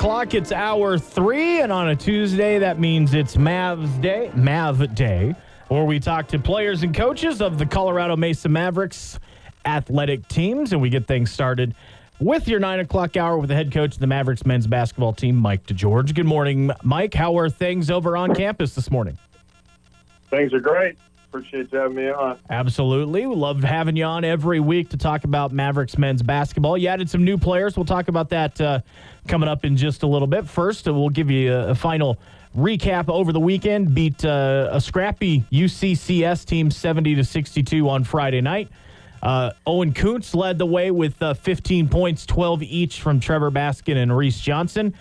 o'clock, it's hour three, and on a Tuesday, that means it's Mavs Day, Mav Day, where we talk to players and coaches of the Colorado Mesa Mavericks athletic teams, and we get things started with your nine o'clock hour with the head coach of the Mavericks men's basketball team, Mike DeGeorge. Good morning, Mike. How are things over on campus this morning? Things are great. Appreciate you having me on. Absolutely. We love having you on every week to talk about Mavericks men's basketball. You added some new players. We'll talk about that uh, coming up in just a little bit. First, we'll give you a, a final recap over the weekend. Beat uh, a scrappy UCCS team 70 to 62 on Friday night. Uh, Owen Kuntz led the way with uh, 15 points, 12 each from Trevor Baskin and Reese Johnson.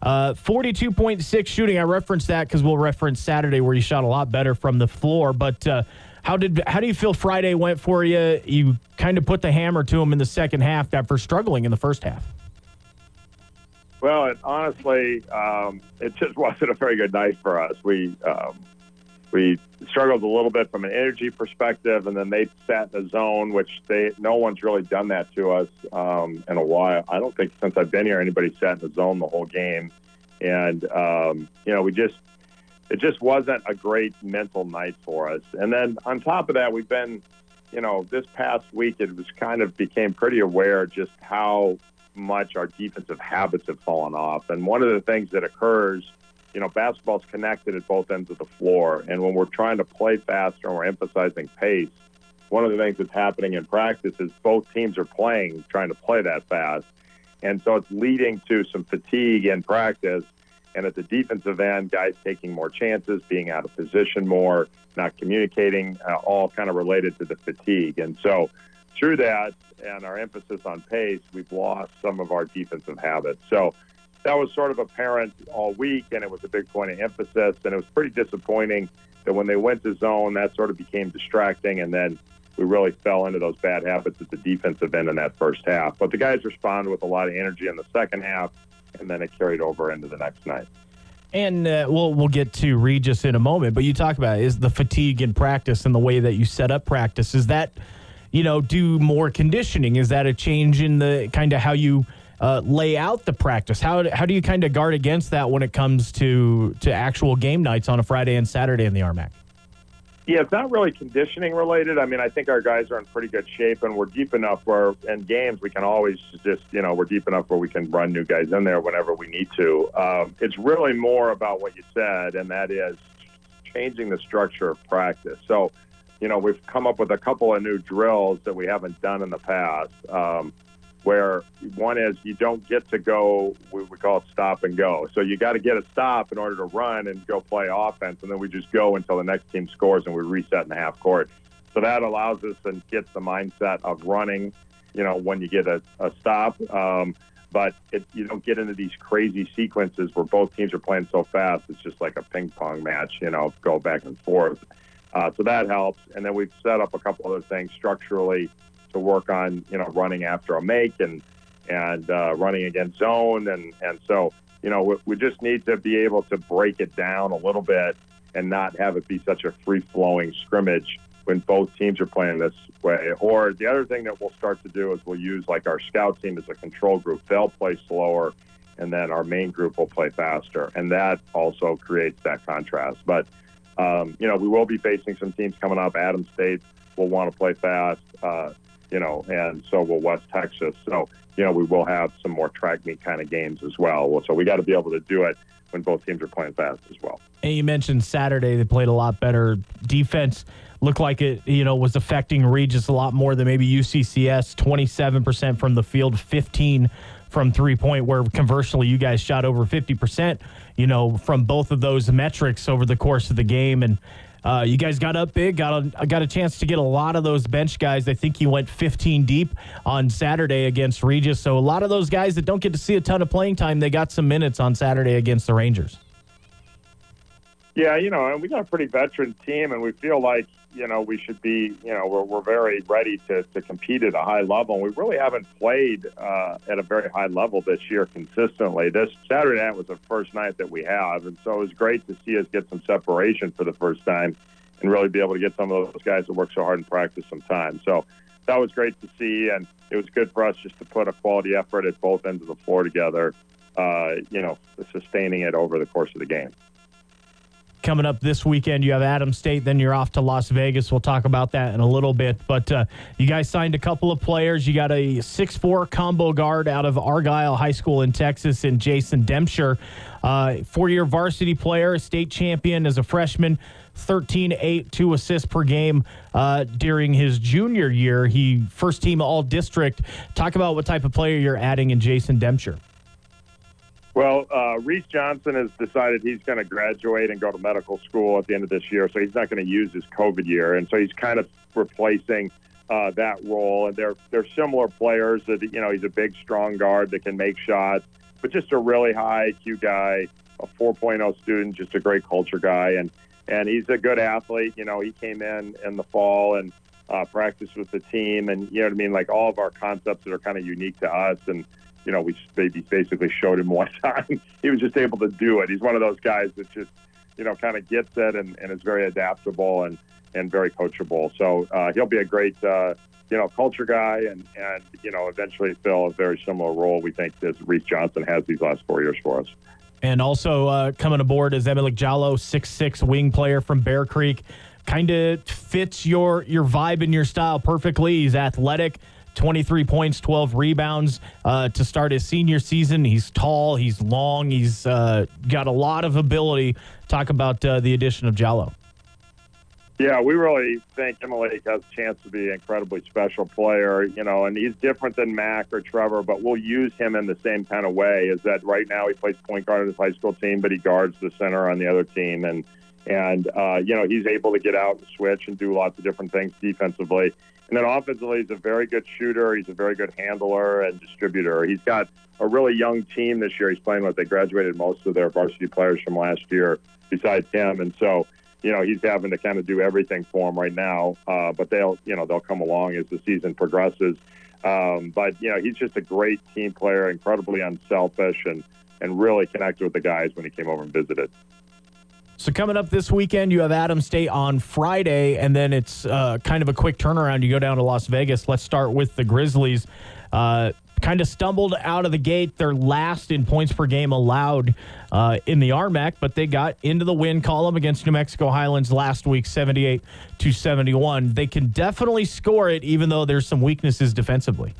Uh, 42.6 shooting. I referenced that because we'll reference Saturday where you shot a lot better from the floor. But uh, how did how do you feel Friday went for you? You kind of put the hammer to him in the second half after struggling in the first half. Well, it, honestly, um, it just wasn't a very good night for us. We um, we struggled a little bit from an energy perspective, and then they sat in a zone, which they no one's really done that to us um, in a while. I don't think since I've been here anybody sat in the zone the whole game, and um, you know we just it just wasn't a great mental night for us. And then on top of that, we've been, you know, this past week it was kind of became pretty aware just how much our defensive habits have fallen off, and one of the things that occurs you know, basketball's connected at both ends of the floor. And when we're trying to play faster and we're emphasizing pace, one of the things that's happening in practice is both teams are playing, trying to play that fast. And so it's leading to some fatigue in practice. And at the defensive end, guys taking more chances, being out of position more, not communicating, uh, all kind of related to the fatigue. And so through that and our emphasis on pace, we've lost some of our defensive habits. So that was sort of apparent all week, and it was a big point of emphasis. And it was pretty disappointing that when they went to zone, that sort of became distracting, and then we really fell into those bad habits at the defensive end in that first half. But the guys responded with a lot of energy in the second half, and then it carried over into the next night. And uh, we'll we'll get to Regis in a moment, but you talk about is the fatigue in practice and the way that you set up practice. Is that you know do more conditioning? Is that a change in the kind of how you uh, lay out the practice? How, how do you kind of guard against that when it comes to, to actual game nights on a Friday and Saturday in the RMAC? Yeah, it's not really conditioning related. I mean, I think our guys are in pretty good shape, and we're deep enough where in games we can always just, you know, we're deep enough where we can run new guys in there whenever we need to. Um, it's really more about what you said, and that is changing the structure of practice. So, you know, we've come up with a couple of new drills that we haven't done in the past. Um, where one is you don't get to go, we, we call it stop and go. So you got to get a stop in order to run and go play offense, and then we just go until the next team scores and we reset in the half court. So that allows us and gets the mindset of running, you know, when you get a, a stop. Um, but it, you don't get into these crazy sequences where both teams are playing so fast. It's just like a ping pong match, you know, go back and forth. Uh, so that helps. And then we've set up a couple other things structurally to work on, you know, running after a make and and uh, running against zone, and and so you know we, we just need to be able to break it down a little bit and not have it be such a free flowing scrimmage when both teams are playing this way. Or the other thing that we'll start to do is we'll use like our scout team as a control group. They'll play slower, and then our main group will play faster, and that also creates that contrast. But um, you know, we will be facing some teams coming up. Adams State will want to play fast. Uh, you know, and so will West Texas. So, you know, we will have some more track meet kind of games as well. So we got to be able to do it when both teams are playing fast as well. And you mentioned Saturday they played a lot better defense. Looked like it, you know, was affecting Regis a lot more than maybe UCCS. Twenty-seven percent from the field, fifteen from three point. Where conversely, you guys shot over fifty percent. You know, from both of those metrics over the course of the game, and uh, you guys got up big, got a, got a chance to get a lot of those bench guys. I think you went 15 deep on Saturday against Regis. So a lot of those guys that don't get to see a ton of playing time, they got some minutes on Saturday against the Rangers. Yeah, you know, and we got a pretty veteran team, and we feel like you know we should be, you know, we're, we're very ready to, to compete at a high level. And we really haven't played uh, at a very high level this year consistently. This Saturday night was the first night that we have, and so it was great to see us get some separation for the first time, and really be able to get some of those guys that work so hard in practice some time. So that was great to see, and it was good for us just to put a quality effort at both ends of the floor together uh, you know, sustaining it over the course of the game. Coming up this weekend, you have Adams State, then you're off to Las Vegas. We'll talk about that in a little bit. But uh, you guys signed a couple of players. You got a six-four combo guard out of Argyle High School in Texas, and Jason Dempscher, uh, four-year varsity player, state champion as a freshman. 13 8 2 assists per game uh, during his junior year he first team all district talk about what type of player you're adding in jason dempscher well, uh, Reese Johnson has decided he's going to graduate and go to medical school at the end of this year, so he's not going to use his COVID year, and so he's kind of replacing uh, that role. And they're they're similar players. That you know, he's a big, strong guard that can make shots, but just a really high IQ guy, a 4.0 student, just a great culture guy, and and he's a good athlete. You know, he came in in the fall and uh, practiced with the team, and you know what I mean. Like all of our concepts that are kind of unique to us, and you know, we basically showed him one time. he was just able to do it. He's one of those guys that just, you know, kind of gets it and, and is very adaptable and, and very coachable. So uh, he'll be a great, uh, you know, culture guy and, and, you know, eventually fill a very similar role we think as Reese Johnson has these last four years for us. And also uh, coming aboard is Emily Jallo, six six wing player from Bear Creek. Kind of fits your your vibe and your style perfectly. He's athletic, 23 points, 12 rebounds uh, to start his senior season. He's tall, he's long, he's uh, got a lot of ability. Talk about uh, the addition of Jallo. Yeah, we really think Emily has a chance to be an incredibly special player, you know, and he's different than Mac or Trevor, but we'll use him in the same kind of way. Is that right now he plays point guard on his high school team, but he guards the center on the other team, and and uh, you know he's able to get out and switch and do lots of different things defensively. And then offensively, he's a very good shooter. He's a very good handler and distributor. He's got a really young team this year. He's playing with. They graduated most of their varsity players from last year, besides him. And so, you know, he's having to kind of do everything for them right now. Uh, but they'll, you know, they'll come along as the season progresses. Um, but you know, he's just a great team player, incredibly unselfish, and and really connected with the guys when he came over and visited. So coming up this weekend, you have Adams State on Friday, and then it's uh, kind of a quick turnaround. You go down to Las Vegas. Let's start with the Grizzlies. Uh, kind of stumbled out of the gate. They're last in points per game allowed uh, in the RMAC, but they got into the win column against New Mexico Highlands last week, 78 to 71. They can definitely score it, even though there's some weaknesses defensively.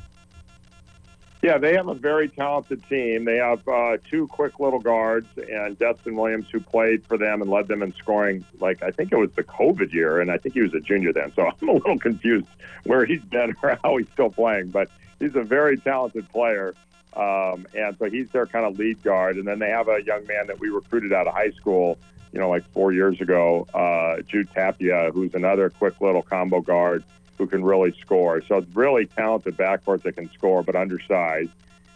Yeah, they have a very talented team. They have uh, two quick little guards and Destin Williams, who played for them and led them in scoring. Like I think it was the COVID year, and I think he was a junior then. So I'm a little confused where he's been or how he's still playing. But he's a very talented player, um, and so he's their kind of lead guard. And then they have a young man that we recruited out of high school, you know, like four years ago, uh, Jude Tapia, who's another quick little combo guard who can really score. So it's really talented backcourt that can score, but undersized.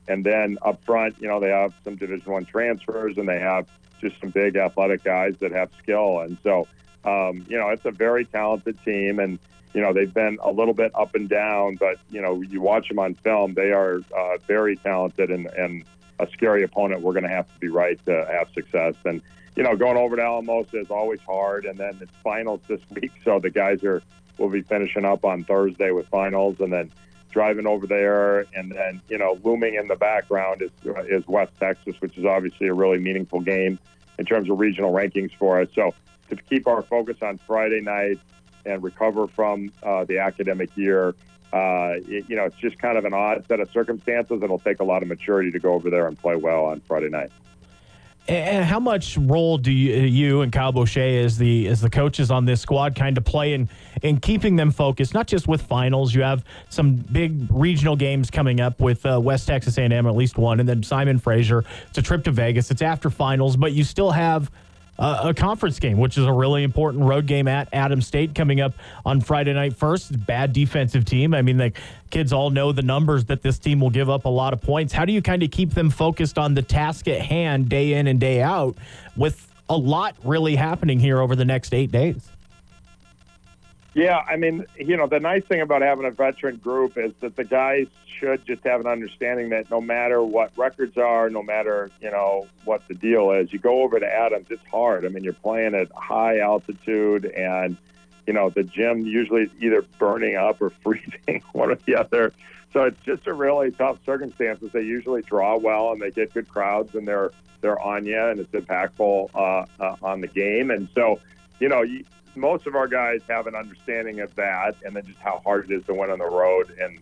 And then up front, you know, they have some Division One transfers, and they have just some big athletic guys that have skill. And so, um, you know, it's a very talented team, and you know they've been a little bit up and down, but you know, you watch them on film, they are uh, very talented and, and a scary opponent. We're going to have to be right to have success. And you know, going over to Alamosa is always hard, and then it's finals this week, so the guys are we'll be finishing up on Thursday with finals, and then driving over there, and then you know looming in the background is is West Texas, which is obviously a really meaningful game in terms of regional rankings for us. So to keep our focus on Friday night and recover from uh, the academic year. Uh, it, you know, it's just kind of an odd set of circumstances. It'll take a lot of maturity to go over there and play well on Friday night. And how much role do you, you and Kyle Boucher as the as the coaches on this squad kind of play in in keeping them focused? Not just with finals, you have some big regional games coming up with uh, West Texas A&M, at least one, and then Simon Fraser. It's a trip to Vegas. It's after finals, but you still have a conference game, which is a really important road game at Adams State coming up on Friday night first. Bad defensive team. I mean, the kids all know the numbers that this team will give up a lot of points. How do you kind of keep them focused on the task at hand day in and day out with a lot really happening here over the next eight days? Yeah, I mean, you know, the nice thing about having a veteran group is that the guys should just have an understanding that no matter what records are, no matter, you know, what the deal is, you go over to Adams, it's hard. I mean, you're playing at high altitude and, you know, the gym usually is either burning up or freezing, one or the other. So it's just a really tough circumstances. They usually draw well and they get good crowds and they're they're on you and it's impactful uh, uh, on the game. And so, you know, you, most of our guys have an understanding of that and then just how hard it is to win on the road and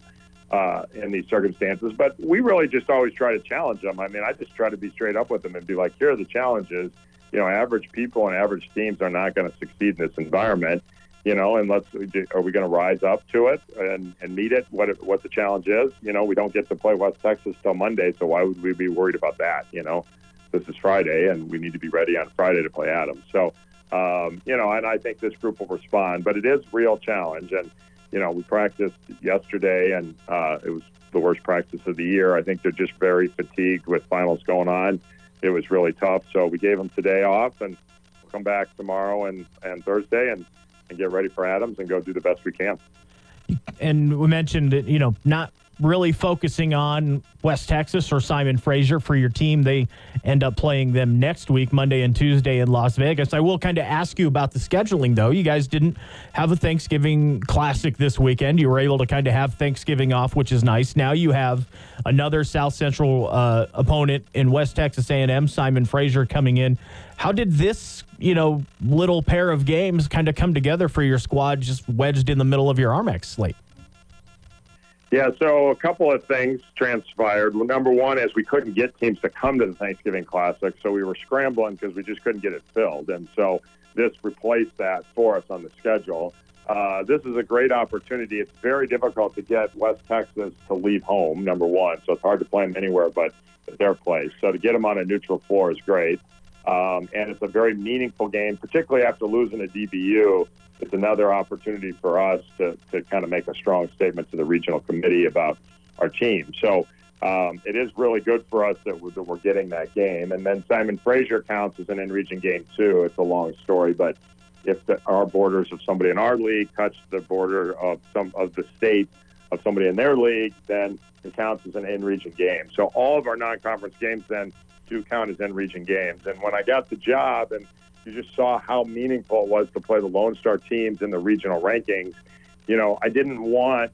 uh, in these circumstances. But we really just always try to challenge them. I mean, I just try to be straight up with them and be like, here are the challenges. You know, average people and average teams are not going to succeed in this environment. You know, and let's are we going to rise up to it and, and meet it? What what the challenge is? You know, we don't get to play West Texas till Monday, so why would we be worried about that? You know, this is Friday, and we need to be ready on Friday to play Adams. So, um, you know, and I think this group will respond. But it is real challenge, and you know, we practiced yesterday, and uh, it was the worst practice of the year. I think they're just very fatigued with finals going on. It was really tough, so we gave them today off, and we'll come back tomorrow and, and Thursday and, and get ready for Adams and go do the best we can. And we mentioned, you know, not really focusing on West Texas or Simon Fraser for your team. They end up playing them next week, Monday and Tuesday in Las Vegas. I will kind of ask you about the scheduling, though. You guys didn't have a Thanksgiving Classic this weekend. You were able to kind of have Thanksgiving off, which is nice. Now you have another South Central uh, opponent in West Texas A&M, Simon Fraser, coming in. How did this, you know, little pair of games kind of come together for your squad, just wedged in the middle of your Armex slate? Yeah, so a couple of things transpired. Number one is we couldn't get teams to come to the Thanksgiving Classic, so we were scrambling because we just couldn't get it filled. And so this replaced that for us on the schedule. Uh, this is a great opportunity. It's very difficult to get West Texas to leave home, number one, so it's hard to play them anywhere but their place. So to get them on a neutral floor is great. Um, and it's a very meaningful game, particularly after losing a DBU it's another opportunity for us to, to kind of make a strong statement to the regional committee about our team. So um, it is really good for us that we're, that we're getting that game. And then Simon Fraser counts as an in-region game too. It's a long story, but if the, our borders of somebody in our league touch the border of some of the state of somebody in their league, then it counts as an in-region game. So all of our non-conference games then do count as in-region games. And when I got the job and you just saw how meaningful it was to play the Lone Star teams in the regional rankings. You know, I didn't want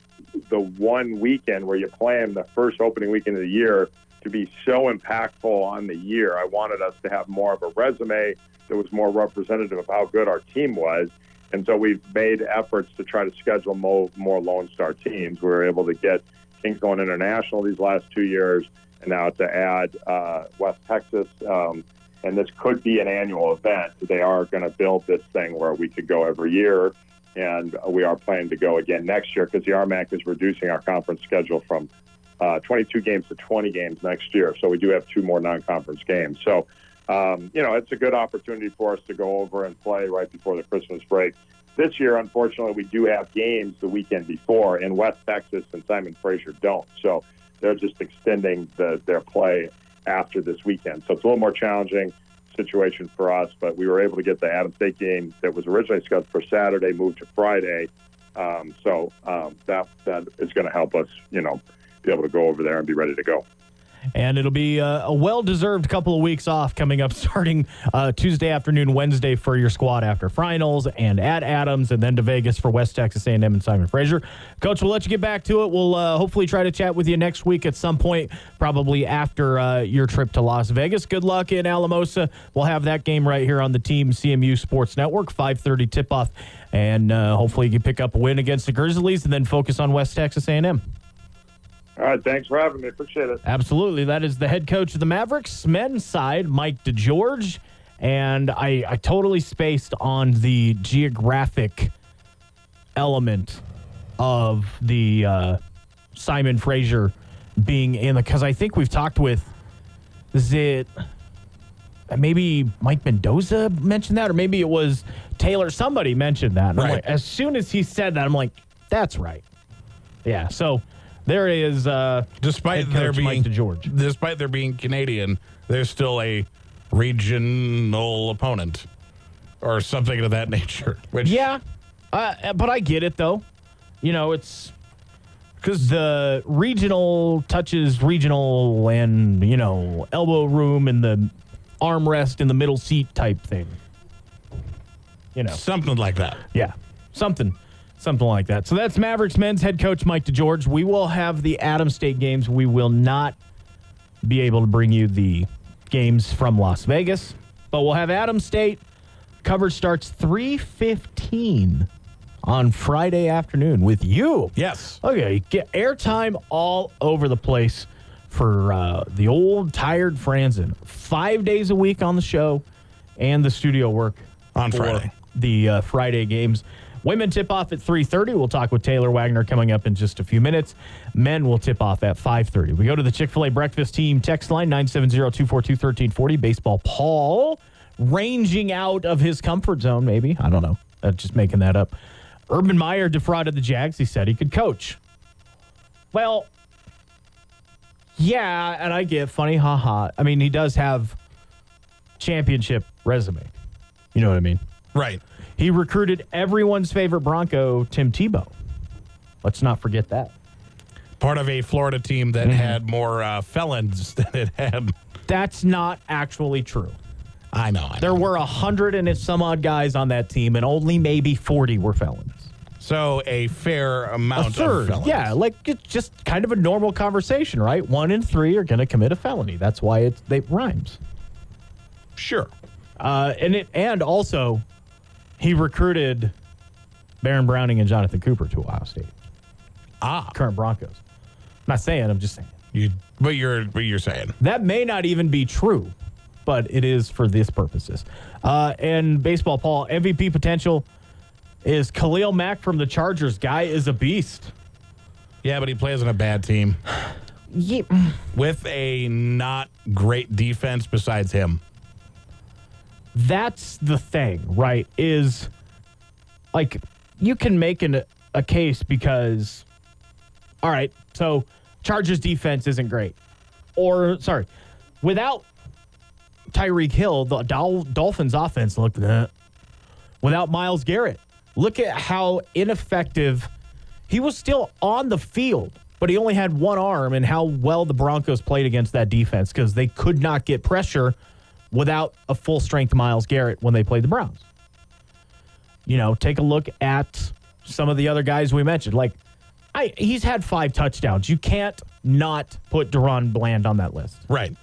the one weekend where you play them the first opening weekend of the year to be so impactful on the year. I wanted us to have more of a resume that was more representative of how good our team was. And so we've made efforts to try to schedule more, more Lone Star teams. We were able to get Kings going international these last two years, and now to add uh, West Texas. Um, and this could be an annual event. They are going to build this thing where we could go every year, and we are planning to go again next year because the RMAC is reducing our conference schedule from uh, 22 games to 20 games next year. So we do have two more non-conference games. So, um, you know, it's a good opportunity for us to go over and play right before the Christmas break. This year, unfortunately, we do have games the weekend before, and West Texas and Simon Fraser don't. So they're just extending the, their play after this weekend. So it's a little more challenging situation for us, but we were able to get the Adams State game that was originally scheduled for Saturday moved to Friday. Um, so um, that that is going to help us, you know, be able to go over there and be ready to go. And it'll be a, a well deserved couple of weeks off coming up starting uh, Tuesday afternoon, Wednesday for your squad after finals and at Adams and then to Vegas for West Texas A&M and Simon Fraser. Coach, we'll let you get back to it. We'll uh, hopefully try to chat with you next week at some point, probably after uh, your trip to Las Vegas. Good luck in Alamosa. We'll have that game right here on the Team CMU Sports Network, 5:30 tip-off, and uh, hopefully you can pick up a win against the Grizzlies and then focus on West Texas A&M. All right, thanks for having me. Appreciate it. Absolutely. That is the head coach of the Mavericks, men's side, Mike DeGeorge. And I, I totally spaced on the geographic element of the uh, Simon Fraser being in the because I think we've talked with is it maybe Mike Mendoza mentioned that or maybe it was Taylor somebody mentioned that right. Like, as soon as he said that I'm like that's right yeah so there is, uh, despite there being George, despite there being Canadian, there's still a regional opponent or something of that nature. Which yeah, uh, but I get it though. You know, it's because the regional touches regional and you know elbow room and the armrest in the middle seat type thing. You know, something like that. Yeah, something Something like that. So that's Mavericks men's head coach Mike DeGeorge. We will have the Adams State games. We will not be able to bring you the games from Las Vegas, but we'll have Adams State. Coverage starts 315 on Friday afternoon with you. Yes. Okay, get airtime all over the place for uh, the old tired Franzen. Five days a week on the show and the studio work On Friday. The uh, Friday games. Women tip off at 3.30. We'll talk with Taylor Wagner coming up in just a few minutes. Men will tip off at 5.30. We go to the Chick-fil-A breakfast team text line, 970-242-1340. Baseball Paul ranging out of his comfort zone, maybe. I don't know. Uh, just making that up. Urban Meyer defrauded the Jags. He said he could coach. Well, yeah, and I get funny, haha. I mean, he does have championship resume. You know what I mean? Right. He recruited everyone's favorite Bronco, Tim Tebow. Let's not forget that. Part of a Florida team that Mm-hmm. had more uh, felons than it had. That's not actually true. I know. I know. There were a hundred and some odd guys on that team, and only maybe forty were felons. So a fair A amount of third, felons. yeah, like it's just kind of a normal conversation, right? One in three are going to commit a felony. That's why it they rhymes. Sure. Uh, and it and also, he recruited Baron Browning and Jonathan Cooper to Ohio State, Ah. current Broncos. I'm not saying, I'm just saying. You, but you're, but you're saying. That may not even be true, but it is for this purposes. Uh, and baseball, Paul, MVP potential is Khalil Mack from the Chargers. Guy is a beast. Yeah, but he plays on a bad team Yeah. with a not great defense besides him. That's the thing, right? Is like you can make an, a case because, all right, so Chargers defense isn't great. Or, sorry, without Tyreek Hill, the Dol- Dolphins offense looked uh, without Myles Garrett. Look at how ineffective he was still on the field, but he only had one arm, and how well the Broncos played against that defense because they could not get pressure without a full strength Myles Garrett when they played the Browns. You know, take a look at some of the other guys we mentioned. Like, I, he's had five touchdowns. You can't not put DaRon Bland on that list Right.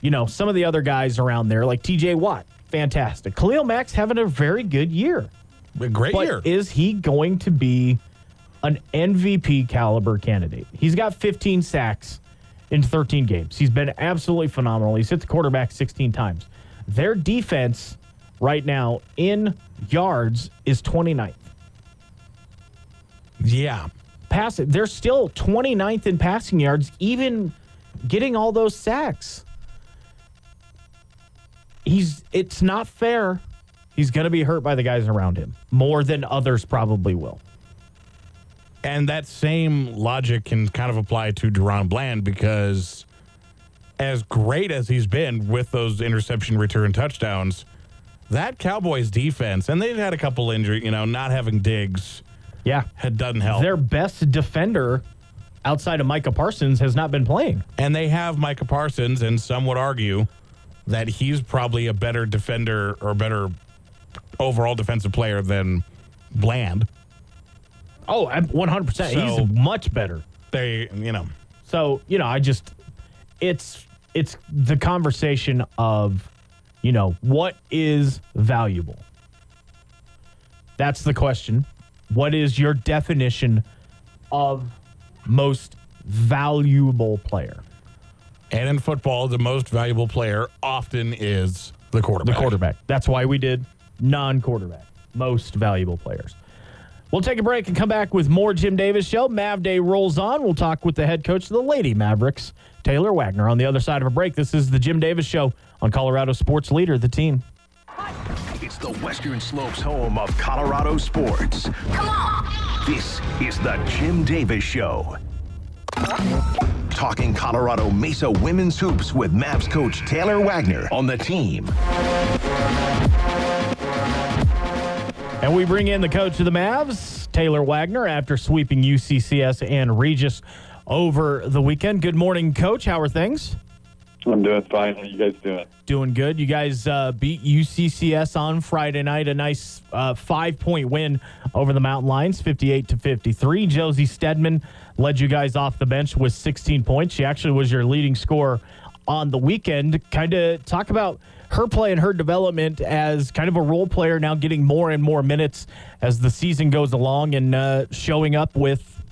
you know, some of the other guys around there, like TJ Watt, fantastic. Khalil Mack's having a very good year. A great But year. is he going to be an MVP caliber candidate? He's got 15 sacks in 13 games. He's been absolutely phenomenal. He's hit the quarterback 16 times. Their defense right now in yards is 29th. yeah. Pass it. They're still 29th in passing yards, even getting all those sacks. He's it's not fair. He's going to be hurt by the guys around him more than others probably will. And that same logic can kind of apply to DaRon Bland because as great as he's been with those interception return touchdowns, that Cowboys defense, and they've had a couple injury, you know, not having Diggs Yeah. had doesn't help. Their best defender outside of Micah Parsons has not been playing. and they have Micah Parsons, and some would argue that he's probably a better defender or better overall defensive player than Bland. Oh, 100%. So- He's much better. They, you know, So, you know, I just it's it's the conversation of, you know, what is valuable? That's the question. What is your definition of most valuable player? and in football, the most valuable player often is the quarterback. The quarterback. quarterback. That's why we did non-quarterback. Most valuable players. We'll take a break and come back with more Jim Davis show. Mav Day rolls on. We'll talk with the head coach of the Lady Mavericks, Taylor Wagner, on the other side of a break. This is the Jim Davis show on Colorado Sports Leader, the team. It's the Western Slopes home of Colorado sports. Come on! This is the Jim Davis Show. Talking Colorado Mesa women's hoops with Mavs coach Taylor Wagner on the team. And we bring in the coach of the Mavs, Taylor Wagner, after sweeping UCCS and Regis over the weekend. Good morning, coach. How are things? I'm doing fine. How you guys doing? Doing good. You guys uh, beat UCCS on Friday night. A nice uh, five point win over the Mountain Lions, 58 to 53. Josie Stedman led you guys off the bench with 16 points. She actually was your leading scorer on the weekend. Kind of talk about her play and her development as kind of a role player now getting more and more minutes as the season goes along and uh, showing up with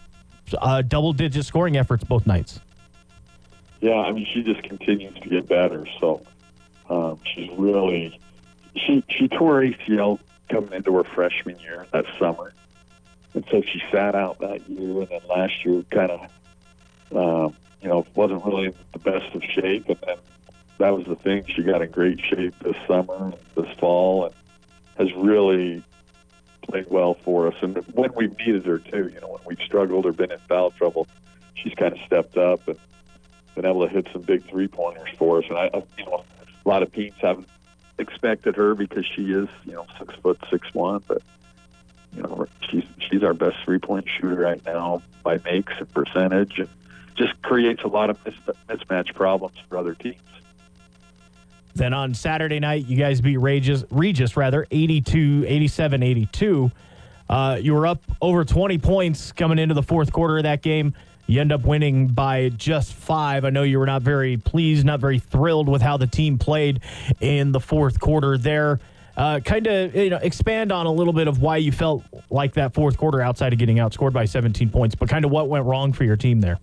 uh, double digit scoring efforts both nights. Yeah, I mean, she just continues to get better. So um, she's really she she tore ACL coming into her freshman year that summer, and so she sat out that year. And then last year, kind of, um, you know, wasn't really the best of shape. And then that was the thing; she got in great shape this summer, this fall, and has really played well for us. And when we've needed her too, you know, when we've struggled or been in foul trouble, she's kind of stepped up and been able to hit some big three pointers for us. And I, you know, a lot of teams haven't expected her because she is, you know, six foot six one, but you know, she's she's our best three point shooter right now by makes and percentage, and just creates a lot of mismatch problems for other teams. Then on Saturday night, you guys beat Regis, Regis rather, 82, 87, 82. Uh, you were up over 20 points coming into the fourth quarter of that game. You end up winning by just five. I know you were not very pleased, not very thrilled with how the team played in the fourth quarter there. Uh, kind of you know expand on a little bit of why you felt like that fourth quarter outside of getting outscored by 17 points, but kind of what went wrong for your team there.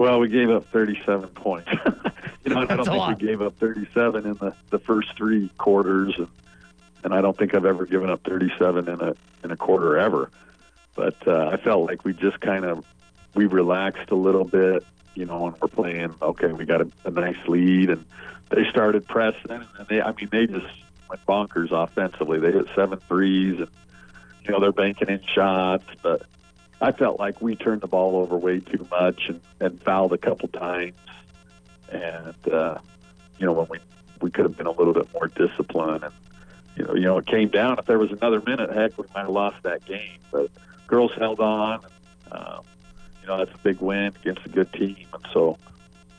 Well, we gave up 37 points. you know, I don't think lot. we gave up 37 in the, the first three quarters, and, and I don't think I've ever given up 37 in a in a quarter ever. But uh, I felt like we just kind of we relaxed a little bit, you know, and we're playing. Okay, we got a, a nice lead, and they started pressing, and they, I mean, they just went bonkers offensively. They hit seven threes, and you know, they're banking in shots, but I felt like we turned the ball over way too much and, and fouled a couple times, and uh, you know, when we we could have been a little bit more disciplined, and you know, you know, it came down. If there was another minute, heck, we might have lost that game, but girls held on. Um, you know that's a big win against a good team, and so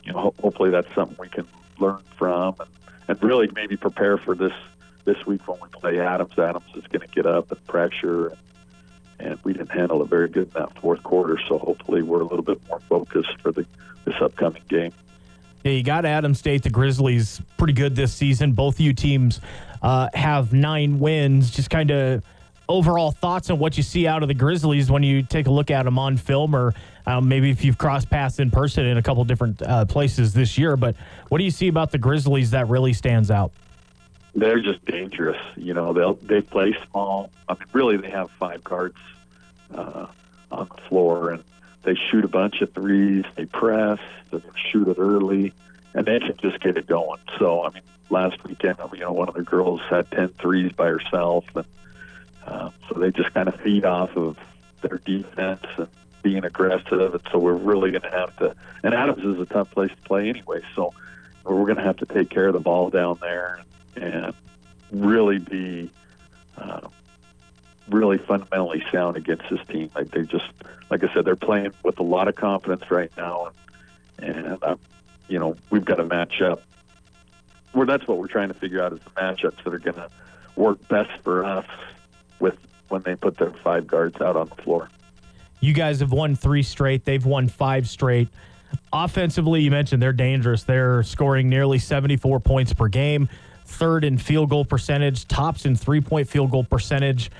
you know ho- hopefully that's something we can learn from and, and really maybe prepare for this this week when we play Adams. Adams is going to get up and pressure, and, and we didn't handle it very good in that fourth quarter. So hopefully we're a little bit more focused for the this upcoming game. Yeah, you got Adams State. The Grizzlies pretty good this season. Both you teams uh, have nine wins. Just kind of overall thoughts on what you see out of the Grizzlies when you take a look at them on film, or um, maybe if you've crossed paths in person in a couple different uh, places this year. But what do you see about the Grizzlies that really stands out? They're just dangerous. You know, they they play small. I mean, really, they have five guards uh, on the floor, and they shoot a bunch of threes. They press. They shoot it early, and they can just get it going. So, I mean, last weekend, you know, one of the girls had 10 threes by herself, and uh, so they just kind of feed off of their defense and being aggressive. And so we're really going to have to. And Adams is a tough place to play anyway. So we're going to have to take care of the ball down there and really be uh, really fundamentally sound against this team. Like they just, like I said, they're playing with a lot of confidence right now, and and uh, you know we've got to match up. That's what we're trying to figure out is the matchups that are going to work best for us with when they put their five guards out on the floor. You guys have won three straight. They've won five straight. Offensively, you mentioned they're dangerous. They're scoring nearly 74 points per game, third in field goal percentage, tops in three point field goal percentage.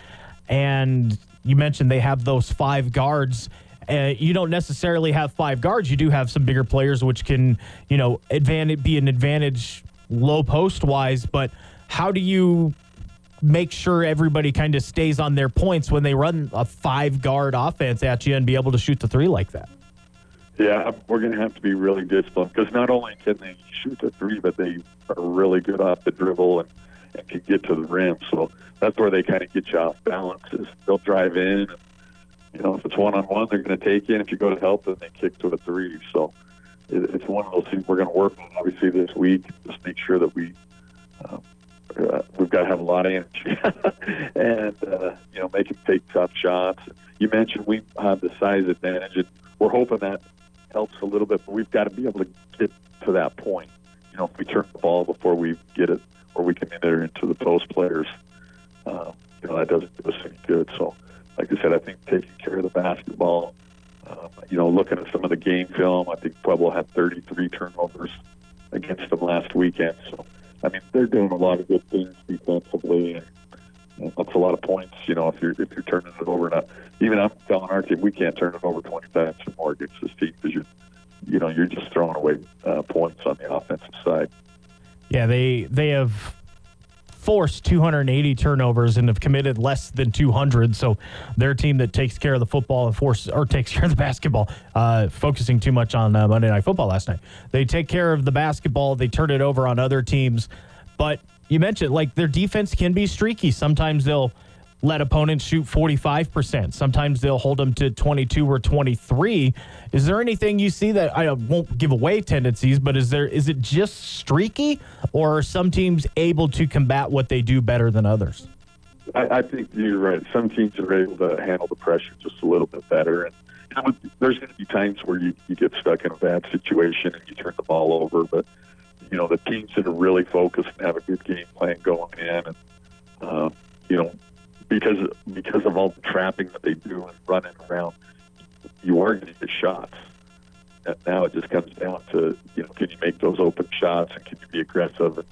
And you mentioned they have those five guards. Uh, you don't necessarily have five guards. You do have some bigger players, which can, you know, advantage be an advantage low post wise. But how do you make sure everybody kind of stays on their points when they run a five guard offense at you and be able to shoot the three like that. Yeah, we're going to have to be really disciplined because not only can they shoot the three, but they are really good off the dribble and, and can get to the rim. So that's where they kind of get you off balance. Is they'll drive in, and, you know, if it's one on one, they're going to take in. If you go to help, then they kick to a three. So it, it's one of those things we're going to work on obviously this week. Just make sure that we um, uh, we've got to have a lot of energy and uh, you know make him take tough shots. You mentioned we have the size advantage, and we're hoping that helps a little bit, but we've got to be able to get to that point. You know, if we turn the ball before we get it, or we can enter into the post players, um, you know, that doesn't do us any good. So, like I said, I think taking care of the basketball, um, you know, looking at some of the game film, I think Pueblo had 33 turnovers against them last weekend. So, I mean, they're doing a lot of good things defensively, and that's a lot of points. You know, if you're if you're turning it over, not even I'm telling our team we can't turn it over 20 times or more against this team because you're, you know, you're just throwing away uh, points on the offensive side. Yeah, they they have forced 280 turnovers and have committed less than 200. So their team that takes care of the football and forces or takes care of the basketball, uh, focusing too much on uh, Monday Night Football last night. They take care of the basketball. They turn it over on other teams. But you mentioned like their defense can be streaky. Sometimes they'll let opponents shoot 45%. Sometimes they'll hold them to 22 or 23. Is there anything you see that I won't give away tendencies, but is there is it just streaky or are some teams able to combat what they do better than others? I, I think you're right. Some teams are able to handle the pressure just a little bit better. And you know, there's going to be times where you, you get stuck in a bad situation and you turn the ball over. But, you know, the teams that are really focused and have a good game plan going in and, uh, you know, because because of all the trapping that they do and running around, you are going to get shots. And now it just comes down to you know can you make those open shots and can you be aggressive and,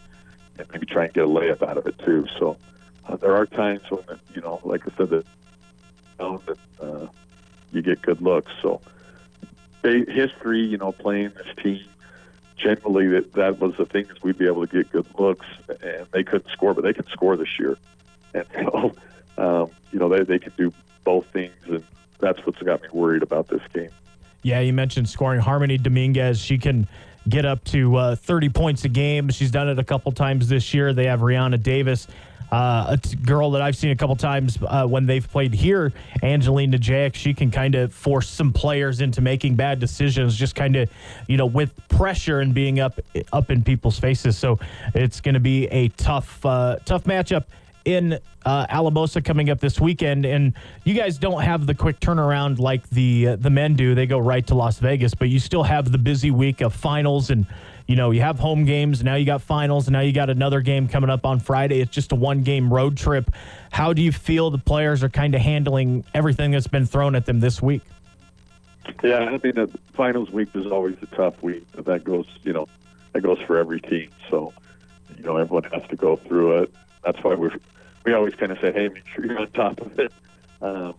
and maybe try and get a layup out of it too. So uh, there are times when you know, like I said, that you, uh, you get good looks. So history, you know, playing this team. Generally, that that was the thing is we'd be able to get good looks, and they couldn't score, but they can score this year, and so um, you know, they, they can do both things, and that's what's got me worried about this game. Yeah, you mentioned scoring Harmony Dominguez. She can get up to uh, 30 points a game. She's done it a couple times this year. They have Rihanna Davis, uh, a girl that I've seen a couple times uh, when they've played here. Angelina Jack, she can kind of force some players into making bad decisions, just kind of, you know, with pressure and being up up in people's faces. So it's going to be a tough uh, tough matchup in uh, Alamosa coming up this weekend, and you guys don't have the quick turnaround like the uh, the men do. They go right to Las Vegas, but you still have the busy week of finals, and you know you have home games. Now you got finals, and now you got another game coming up on Friday. It's just a one game road trip. How do you feel the players are kind of handling everything that's been thrown at them this week? Yeah, I mean the finals week is always a tough week. That goes, you know, that goes for every team. So, you know, everyone has to go through it that's why we're we always kind of say, hey, make sure you're on top of it, um,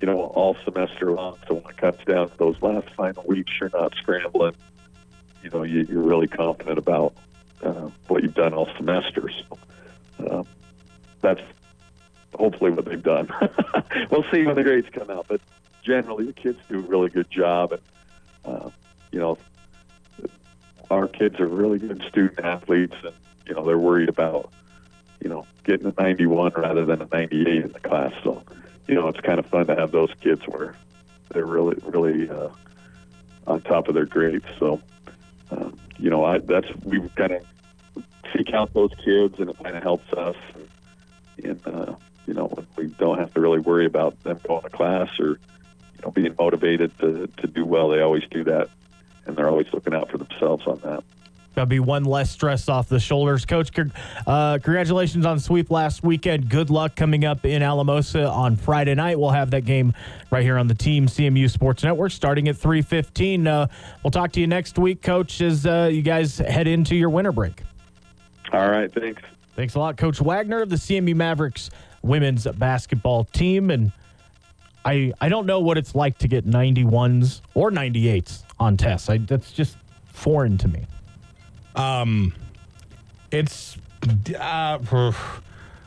you know, all semester long. So when it comes down to those last final weeks, you're not scrambling. You know, you, are really confident about uh, what you've done all semester. So uh, that's hopefully what they've done. we'll see when the grades come out, but generally the kids do a really good job, and uh, you know, our kids are really good student athletes, and you know, they're worried about you know, getting a 91 rather than a 98 in the class. So, you know, it's kind of fun to have those kids where they're really, really uh, on top of their grades. So, you know, I, that's we kind of seek out those kids, and it kind of helps us. And, uh, you know, we don't have to really worry about them going to class or, you know, being motivated to, to do well. They always do that, and they're always looking out for themselves on that. That'll be one less stress off the shoulders. Coach, uh, congratulations on sweep last weekend. Good luck coming up in Alamosa on Friday night. We'll have that game right here on the Team CMU Sports Network starting at 3.15. Uh, we'll talk to you next week, Coach, as uh, you guys head into your winter break. All right, thanks. Thanks a lot, Coach Wagner of the CMU Mavericks women's basketball team. And I, I don't know what it's like to get 91s or 98s on tests. I, that's just foreign to me. Um, it's uh,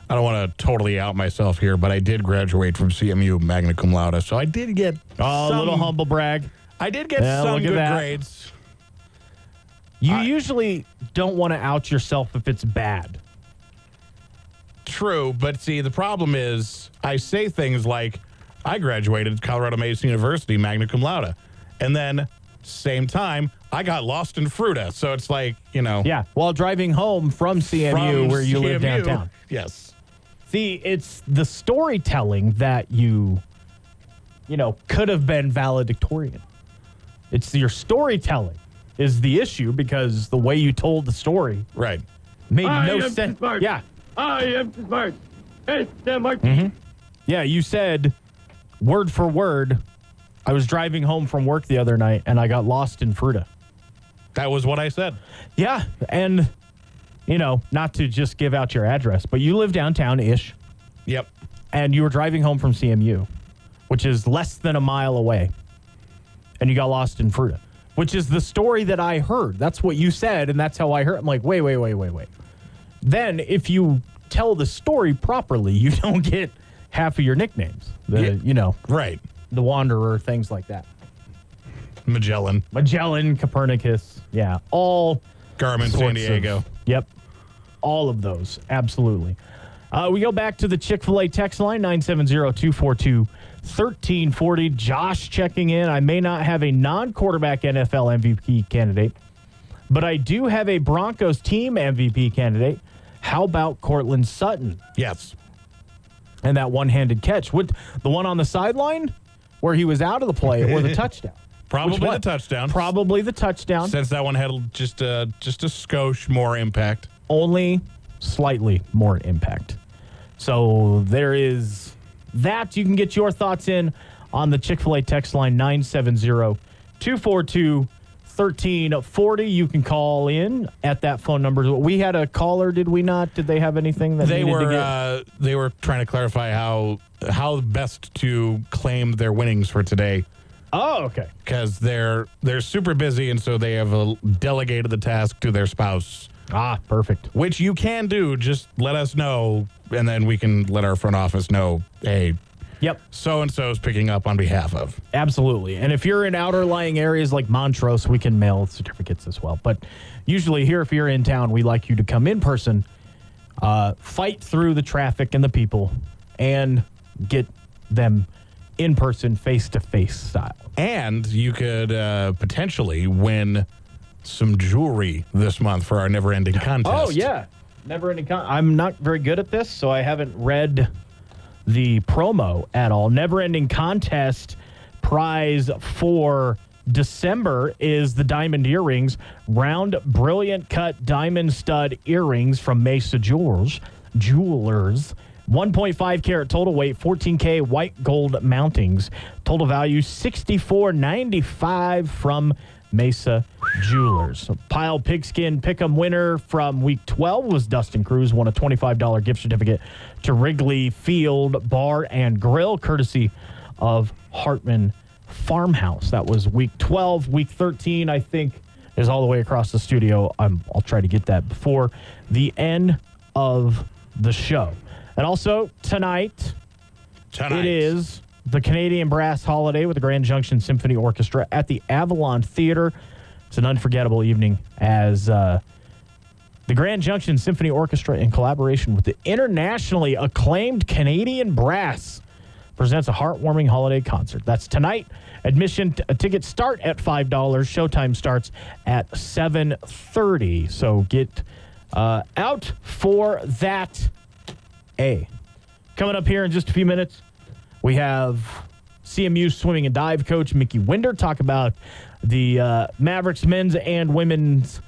I don't want to totally out myself here, but I did graduate from CMU magna cum laude, so I did get oh, some, a little humble brag. I did get yeah, some good grades. You I, usually don't want to out yourself if it's bad. True, but see, the problem is I say things like, I graduated Colorado Mesa University magna cum laude. And then same time, I got lost in Fruita. So it's like, you know. Yeah, while driving home from CMU, from where you CMU, live downtown. Yes. See, it's the storytelling that you, you know, could have been valedictorian. It's your storytelling is the issue because the way you told the story Right. made I no sense. smart. Yeah. I am smart. It's the Martin. Mm-hmm. Yeah, you said word for word. I was driving home from work the other night and I got lost in Fruita. That was what I said. Yeah, and you know, not to just give out your address, but you live downtown ish Yep. and you were driving home from CMU, which is less than a mile away. And you got lost in Fruita, which is the story that I heard. That's what you said and that's how I heard. I'm like, "Wait, wait, wait, wait, wait." Then if you tell the story properly, you don't get half of your nicknames. The, Yeah. you know, Right. the Wanderer, things like that. Magellan, Magellan, Copernicus, yeah, all Garmin, San sorts of- Diego. yep, all of those, absolutely. Uh, we go back to the Chick fil A text line 970 242 1340. Josh checking in. I may not have a non quarterback NFL MVP candidate, but I do have a Broncos team MVP candidate. How about Courtland Sutton? Yes. and that one-handed catch. Would the one on the sideline where he was out of the play or the touchdown? Probably the touchdown. Probably the touchdown. Since that one had just a just a skosh more impact. Only slightly more impact. So there is that. You can get your thoughts in on the Chick-fil-A text line 970-242-1340. You can call in at that phone number. We had a caller, did we not? Did they have anything that They were uh, they were trying to clarify how how best to claim their winnings for today Oh, okay. because they're they're super busy and so they have uh, delegated the task to their spouse, Ah, perfect. which you can do. Just let us know, and then we can let our front office know. Hey, Yep. so and so is picking up on behalf of. Absolutely. And if you're in outer lying areas like Montrose, we can mail certificates as well. But usually here, if you're in town, we like you to come in person, uh, fight through the traffic and the people, and get them in person, face to face style. And you could uh, potentially win some jewelry this month for our never ending contest. Oh, yeah. Never ending con- I'm not very good at this, so I haven't read the promo at all. Never ending contest prize for December is the diamond earrings, round brilliant cut diamond stud earrings from Mesa Jewelers. Jewelers. 1.5 carat total weight, 14k white gold mountings. Total value 64.95 from Mesa Jewelers. Pile Pigskin Pick'em winner from week 12 was Dustin Cruz, won a $25 gift certificate to Wrigley Field Bar and Grill, courtesy of Hartman Farmhouse. That was week 12. Week 13, I think, is all the way across the studio. I'm, I'll try to get that before the end of the show. And also, tonight, Tonight. it is the Canadian Brass Holiday with the Grand Junction Symphony Orchestra at the Avalon Theater. It's an unforgettable evening as uh, the Grand Junction Symphony Orchestra, in collaboration with the internationally acclaimed Canadian Brass, presents a heartwarming holiday concert. That's tonight. Admission t- uh, tickets start at five dollars. Showtime starts at seven thirty. So get uh, out for that. A. Coming up here in just a few minutes, we have CMU swimming and dive coach Mickey Winder talk about the uh, Mavericks men's and women's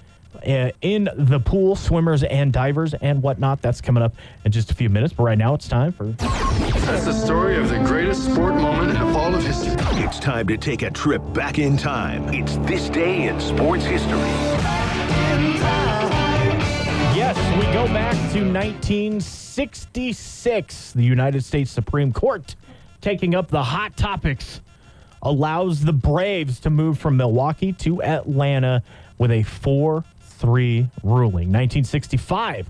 uh, in the pool, swimmers and divers and whatnot. That's coming up in just a few minutes. But right now, it's time for That's the story of the greatest sport moment in all of history. It's time to take a trip back in time. It's this day in sports history. We go back to 1966. The United States Supreme Court taking up the hot topics allows the Braves to move from Milwaukee to Atlanta with a 4 3 ruling. 1965,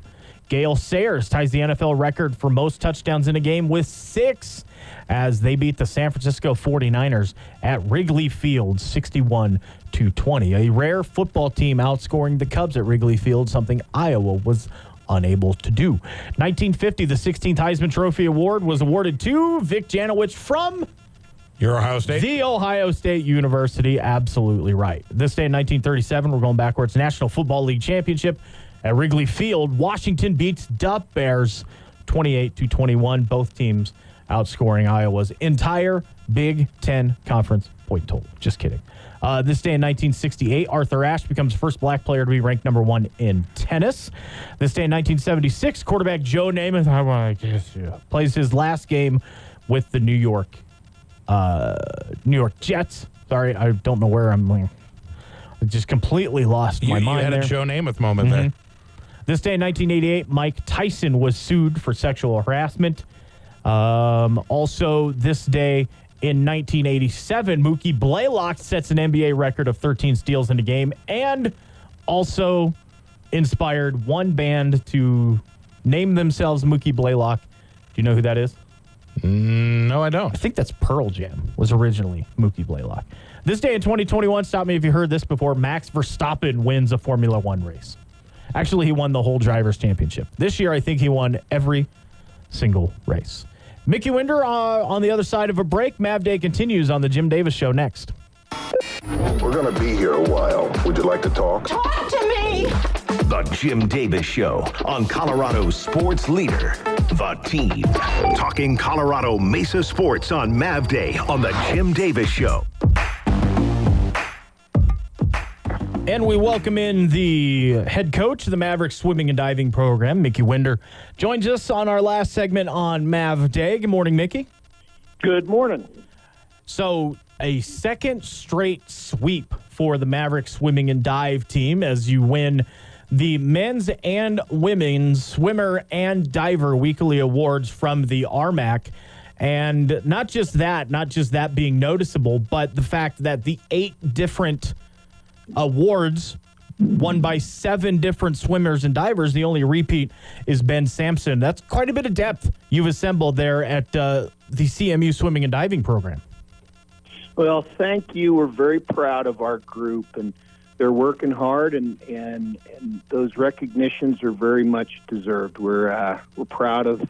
Gale Sayers ties the NFL record for most touchdowns in a game with six as they beat the San Francisco 49ers at Wrigley Field 61 to 20. A rare football team outscoring the Cubs at Wrigley Field, something Iowa was unable to do. 1950, the 16th Heisman Trophy Award was awarded to Vic Janowicz from Your Ohio State. the Ohio State University, absolutely right. This day in 1937, we're going backwards. National Football League Championship at Wrigley Field. Washington beats Duff Bears 28 to 21. Both teams outscoring Iowa's entire Big Ten Conference point total. Just kidding. Uh, this day in 1968, Arthur Ashe becomes the first black player to be ranked number one in tennis. This day in 1976, quarterback Joe Namath I guess, yeah, plays his last game with the New York uh, New York Jets. Sorry, I don't know where I'm. Like, I just completely lost You, my you mind had there. a Joe Namath moment there. This day in 1988, Mike Tyson was sued for sexual harassment. Um, also, this day in 1987, Mookie Blaylock sets an NBA record of 13 steals in a game and also inspired one band to name themselves Mookie Blaylock. Do you know who that is? Mm, No, I don't. I think that's Pearl Jam was originally Mookie Blaylock. This day in 2021, stop me if you heard this before. Max Verstappen wins a Formula One race. Actually, he won the whole drivers' championship. This year, I think he won every single race. Mickey Winder uh, on the other side of a break. Mav Day continues on the Jim Davis Show next. We're gonna be here a while. Would you like to talk? Talk to me! The Jim Davis Show on Colorado sports leader, The Team. Talking Colorado Mesa sports on Mav Day on The Jim Davis Show. And we welcome in the head coach of the Mavericks swimming and diving program, Mickey Winder. Joins us on our last segment on Mav Day. Good morning, Mickey. Good morning. So, a second straight sweep for the Mavericks swimming and dive team as you win the men's and women's swimmer and diver weekly awards from the RMAC. And not just that, not just that being noticeable, but the fact that the eight different awards won by seven different swimmers and divers. The only repeat is Ben Sampson. That's quite a bit of depth you've assembled there at uh, the CMU swimming and diving program. Well, thank you. We're very proud of our group, and they're working hard, and and, and those recognitions are very much deserved. We're uh, we're proud of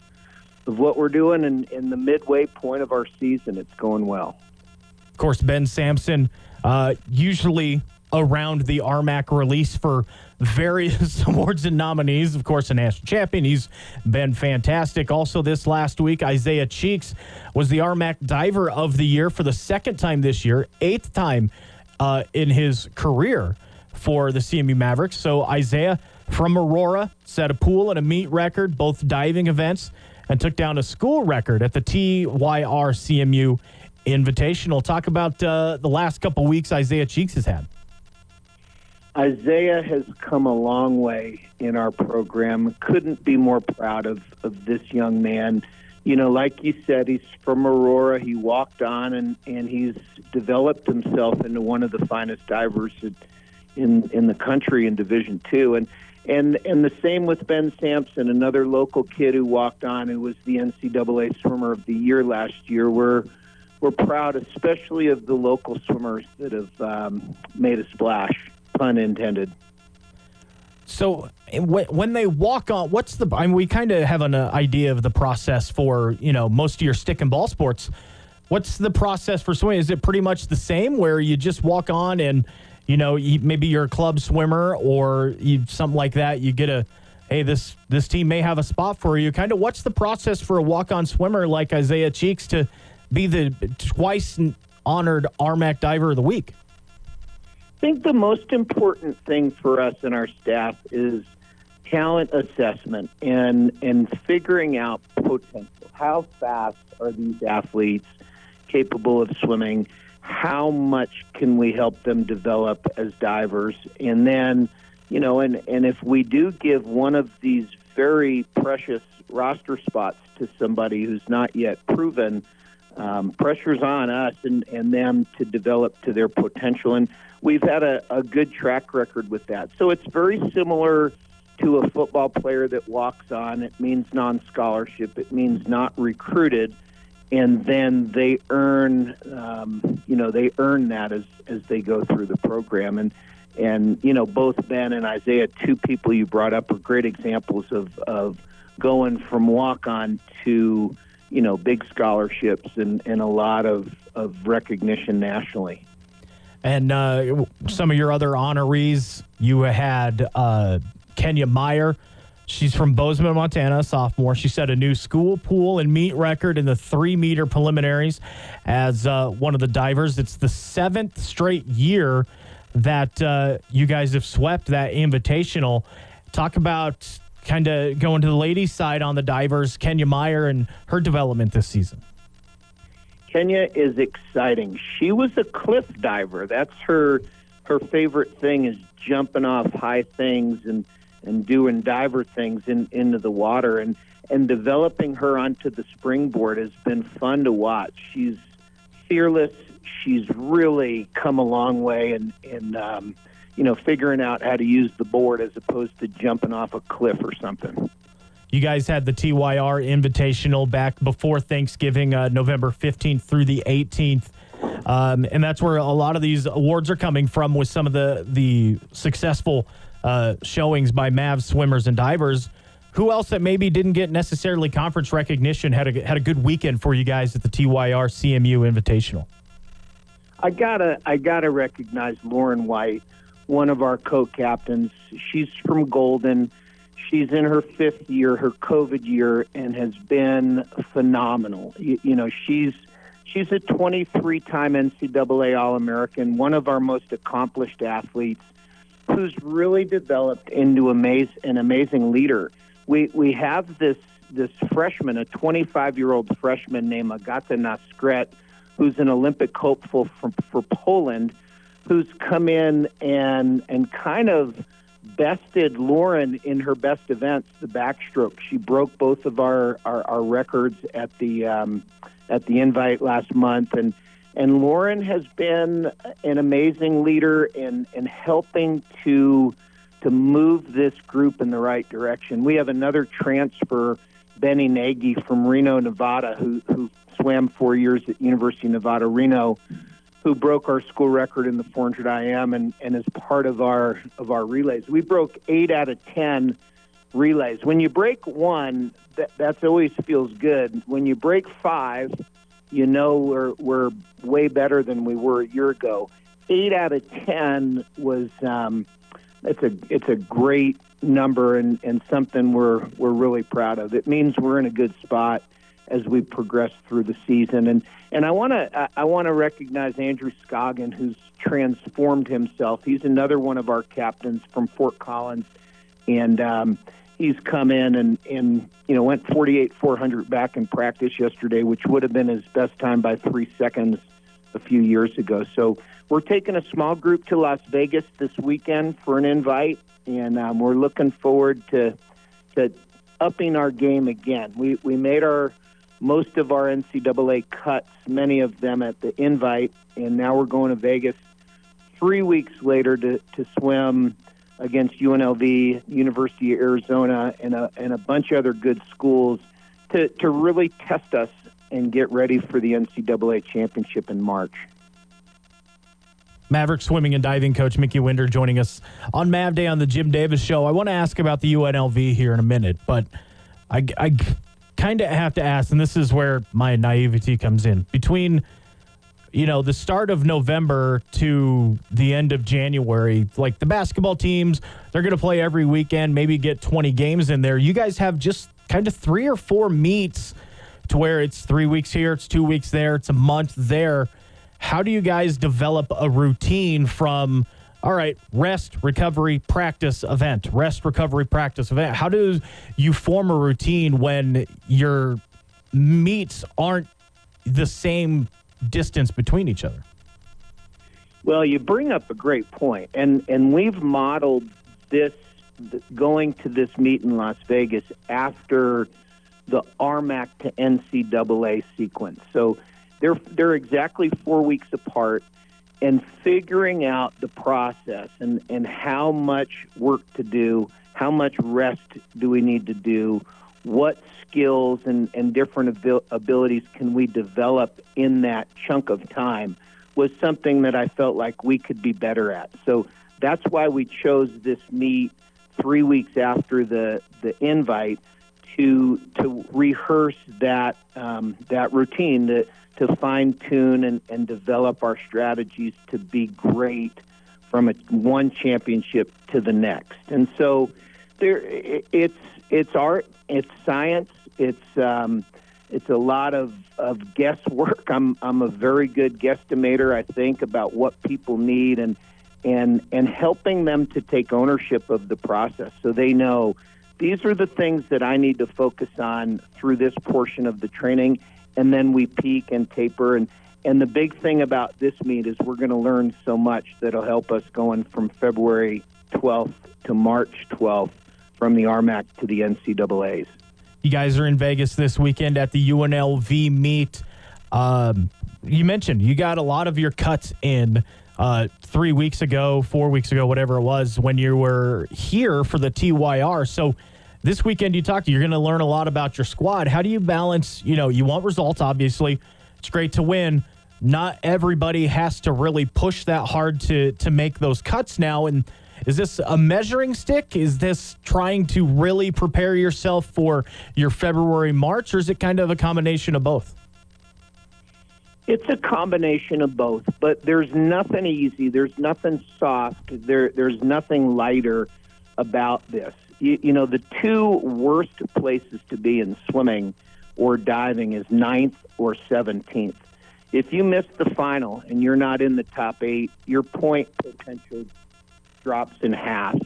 of what we're doing, and in the midway point of our season, it's going well. Of course, Ben Sampson, uh, usually around the RMAC release for various awards and nominees. Of course, a national champion. He's been fantastic. Also, this last week, Isaiah Cheeks was the RMAC Diver of the Year for the second time this year, eighth time uh, in his career for the CMU Mavericks. So, Isaiah from Aurora set a pool and a meet record, both diving events, and took down a school record at the TYR CMU Invitational. Talk about uh, the last couple weeks Isaiah Cheeks has had. Isaiah has come a long way in our program. Couldn't be more proud of, of this young man. You know, like you said, he's from Aurora. He walked on and, and he's developed himself into one of the finest divers in in the country in Division Two. And and and the same with Ben Sampson, another local kid who walked on and was the NCAA Swimmer of the Year last year. We're we're proud, especially of the local swimmers that have um, made a splash pun intended. So when they walk on, what's the? I mean, we kind of have an uh, idea of the process for you know most of your stick and ball sports. What's the process for swimming? Is it pretty much the same where you just walk on and you know maybe you're a club swimmer or you something like that? You get a hey this this team may have a spot for you. Kind of what's the process for a walk on swimmer like Isaiah Cheeks to be the twice honored RMAC Diver of the Week? Think the most important thing for us and our staff is talent assessment and and figuring out potential. How fast are these athletes capable of swimming? How much can we help them develop as divers? And then, you know, and and if we do give one of these very precious roster spots to somebody who's not yet proven, um, pressure's on us and, and them to develop to their potential. And we've had a, a good track record with that. So it's very similar to a football player that walks on. It means non scholarship, it means not recruited. And then they earn, um, you know, they earn that as, as they go through the program. And, and, you know, both Ben and Isaiah, two people you brought up, are great examples of, of going from walk on to, you know, big scholarships and, and a lot of, of recognition nationally. And uh, some of your other honorees, you had uh, Kenya Meyer She's from Bozeman, Montana, sophomore. She set a new school pool and meet record in the three meter preliminaries as uh, one of the divers. It's the seventh straight year that uh, you guys have swept that invitational. Talk about kind of going to the ladies' side on the divers, Kenya Meyer and her development this season. Kenya is exciting. She was a cliff diver. That's her her favorite thing is jumping off high things and and doing diver things in, into the water and and developing her onto the springboard has been fun to watch. She's fearless. She's really come a long way and in um, you know figuring out how to use the board as opposed to jumping off a cliff or something. You guys had the TYR Invitational back before Thanksgiving, uh, November 15th through the 18th. Um, and that's where a lot of these awards are coming from with some of the, the successful uh, showings by Mavs swimmers and divers. Who else that maybe didn't get necessarily conference recognition had a, had a good weekend for you guys at the TYR CMU Invitational? I gotta I gotta recognize Lauren White, one of our co-captains. She's from Golden. She's in her fifth year, her COVID year, and has been phenomenal. You, you know, she's she's a 23-time NCAA All-American, one of our most accomplished athletes, who's really developed into an amazing leader. We we have this this freshman, a 25-year-old freshman named Agata Naskret, who's an Olympic hopeful from, for Poland, who's come in and and kind of bested Lauren in her best events, the backstroke. She broke both of our, our, our records at the um, at the invite last month, and and Lauren has been an amazing leader in in helping to to move this group in the right direction. We have another transfer, Benny Nagy from Reno, Nevada, who who swam four years at University of Nevada, Reno who broke our school record in the 400 IM and, and is part of our of our relays. We broke eight out of ten relays. When you break one, that that's always feels good. When you break five, you know we're we're way better than we were a year ago. Eight out of ten was um, it's a it's a great number and, and something we're we're really proud of. It means we're in a good spot as we progress through the season. And and I want to I want to recognize Andrew Scoggin, who's transformed himself. He's another one of our captains from Fort Collins, and um, he's come in and and you know went 48 400 back in practice yesterday, which would have been his best time by three seconds a few years ago. So we're taking a small group to Las Vegas this weekend for an invite, and um, we're looking forward to to upping our game again. We we made our most of our NCAA cuts, many of them at the invite, and now we're going to Vegas three weeks later to, to swim against UNLV, University of Arizona, and a, and a bunch of other good schools to, to really test us and get ready for the NCAA championship in March. Maverick swimming and diving coach Mickey Winder joining us on Mav Day on the Jim Davis Show. I want to ask about the UNLV here in a minute, but I, I kind of have to ask, and this is where my naivety comes in. Between, you know, the start of November to the end of January, like the basketball teams, they're going to play every weekend, maybe get 20 games in there. You guys have just kind of three or four meets to where it's three weeks here, it's two weeks there, it's a month there. How do you guys develop a routine from all right, rest, recovery, practice, event, rest, recovery, practice, event. How do you form a routine when your meets aren't the same distance between each other? Well, you bring up a great point, and and we've modeled this going to this meet in Las Vegas after the RMAC to NCAA sequence. So they're they're exactly four weeks apart and figuring out the process and, and how much work to do, how much rest do we need to do, what skills and, and different abil- abilities can we develop in that chunk of time was something that I felt like we could be better at. So that's why we chose this meet three weeks after the, the invite to to rehearse that um, that routine that to fine tune and, and develop our strategies to be great from a, one championship to the next. And so there, it's it's art, it's science, it's um, it's a lot of, of guesswork. I'm I'm a very good guesstimator, I think, about what people need and and and helping them to take ownership of the process so they know these are the things that I need to focus on through this portion of the training and then we peak and taper and and the big thing about this meet is we're going to learn so much that'll help us going from February 12th to March 12th from the RMAC to the NCAA's. You guys are in Vegas this weekend at the UNLV meet. Um, you mentioned you got a lot of your cuts in uh, three weeks ago, four weeks ago, whatever it was, when you were here for the TYR. So this weekend, you talked, you're going to learn a lot about your squad. How do you balance? You know, you want results, obviously. It's great to win. Not everybody has to really push that hard to to make those cuts now. And is this a measuring stick? Is this trying to really prepare yourself for your February March, or is it kind of a combination of both? It's a combination of both, but there's nothing easy. There's nothing soft. There, there's nothing lighter about this. You, you know, the two worst places to be in swimming or diving is ninth or 17th. If you miss the final and you're not in the top eight, your point potential drops in half.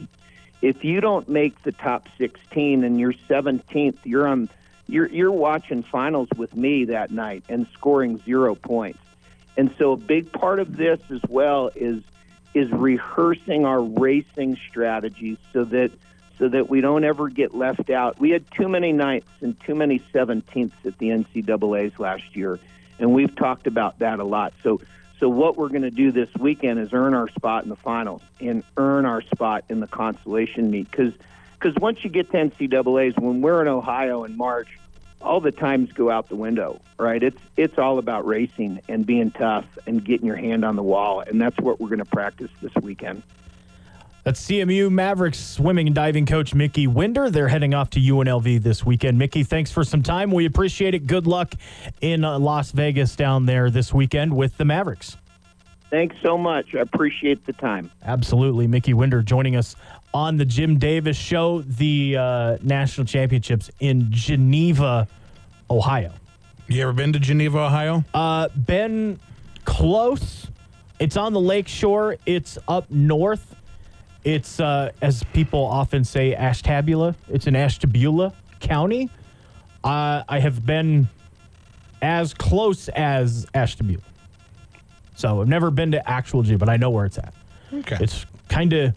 If you don't make the top 16 and you're 17th, you're on you're you're watching finals with me that night and scoring zero points. And so a big part of this as well is is rehearsing our racing strategies so that so that we don't ever get left out. We had too many ninths and too many 17ths at the NCAA's last year, and we've talked about that a lot. So so what we're going to do this weekend is earn our spot in the finals and earn our spot in the consolation meet because because once you get to NCAA's, when we're in Ohio in March, all the times go out the window, right? It's it's all about racing and being tough and getting your hand on the wall, and that's what we're going to practice this weekend. That's CMU Mavericks swimming and diving coach Mickey Winder. They're heading off to UNLV this weekend. Mickey, thanks for some time. We appreciate it. Good luck in uh, Las Vegas down there this weekend with the Mavericks. Thanks so much. I appreciate the time. Absolutely. Mickey Winder joining us on the Jim Davis Show, the uh, national championships in Geneva, Ohio. You ever been to Geneva, Ohio? Uh, been close. It's on the lake shore. It's up north. It's, uh, as people often say, Ashtabula. It's in Ashtabula County. Uh, I have been as close as Ashtabula. So I've never been to actual G, but I know where it's at. Okay. It's kind of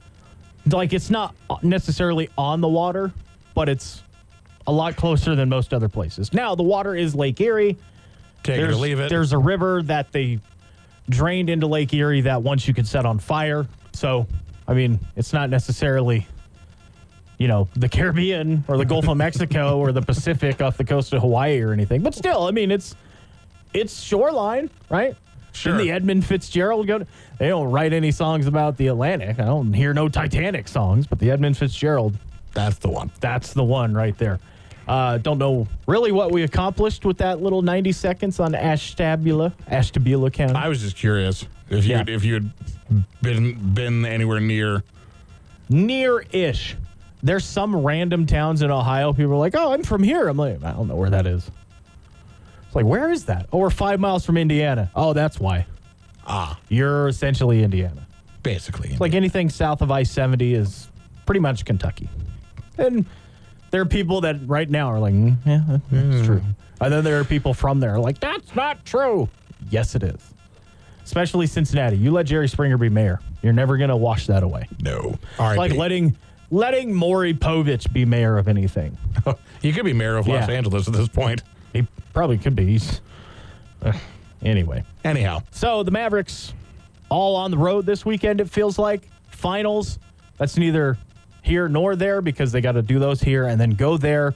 like it's not necessarily on the water, but it's a lot closer than most other places. Now the water is Lake Erie. Take it or leave it. there's a river that they drained into Lake Erie that once you could set on fire. So, I mean, it's not necessarily, you know, the Caribbean or the Gulf of Mexico or the Pacific off the coast of Hawaii or anything. But still, I mean, it's it's shoreline, right? Sure. Didn't the Edmund Fitzgerald go? To, they don't write any songs about the Atlantic. I don't hear no Titanic songs, but the Edmund Fitzgerald, That's the one. that's the one right there. Uh, don't know really what we accomplished with that little 90 seconds on Ashtabula, Ashtabula County. I was just curious if you Yeah. if you had been been anywhere near. Near-ish. There's some random towns in Ohio. People are like, "Oh, I'm from here." I'm like, I don't know where that is. It's like, where is that? Oh, we're five miles from Indiana. Oh, that's why. Ah, You're essentially Indiana. basically. It's like anything south of I 70 is pretty much Kentucky. And there are people that right now are like, mm, yeah, that- that's true. And then there are people from there like, that's not true. Yes, it is. Especially Cincinnati. You let Jerry Springer be mayor. You're never going to wash that away. no. All right. Like letting letting Maury Povich be mayor of anything. he could be mayor of Los Yeah. Angeles at this point. He probably could be. He's, uh, anyway. Anyhow, So the Mavericks all on the road this weekend, it feels like. Finals, that's neither here nor there because they got to do those here and then go there.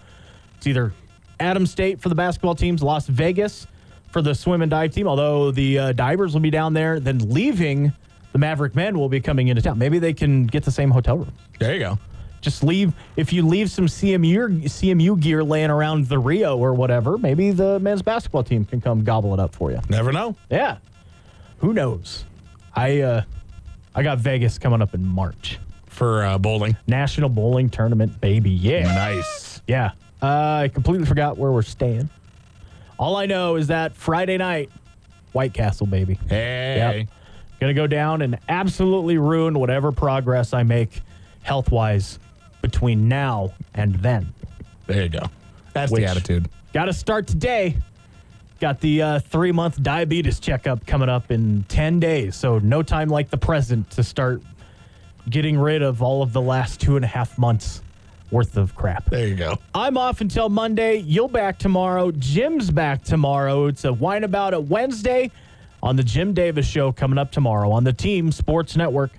It's either Adams State for the basketball teams, Las Vegas for the swim and dive team, although the uh, divers will be down there. Then leaving, the Maverick men will be coming into town. Maybe they can get the same hotel room. there you go. Just leave, if you leave some CMU, CMU gear laying around the Rio or whatever, maybe the men's basketball team can come gobble it up for you. Never know. Yeah. Who knows? I uh I got Vegas coming up in March. For uh, bowling. National Bowling Tournament, baby. Yeah. Nice. Yeah. Uh, I completely forgot where we're staying. All I know is that Friday night, White Castle, baby. Hey. Yep. Gonna go down and absolutely ruin whatever progress I make health wise between now and then. There you go. That's Which- the attitude. Got to start today. Got the uh, three month diabetes checkup coming up in 10 days. So, no time like the present to start getting rid of all of the last two and a half months worth of crap. There you go. I'm off until Monday. You'll back tomorrow. Jim's back tomorrow. It's a whine About It Wednesday on the Jim Davis Show coming up tomorrow on the Team Sports Network.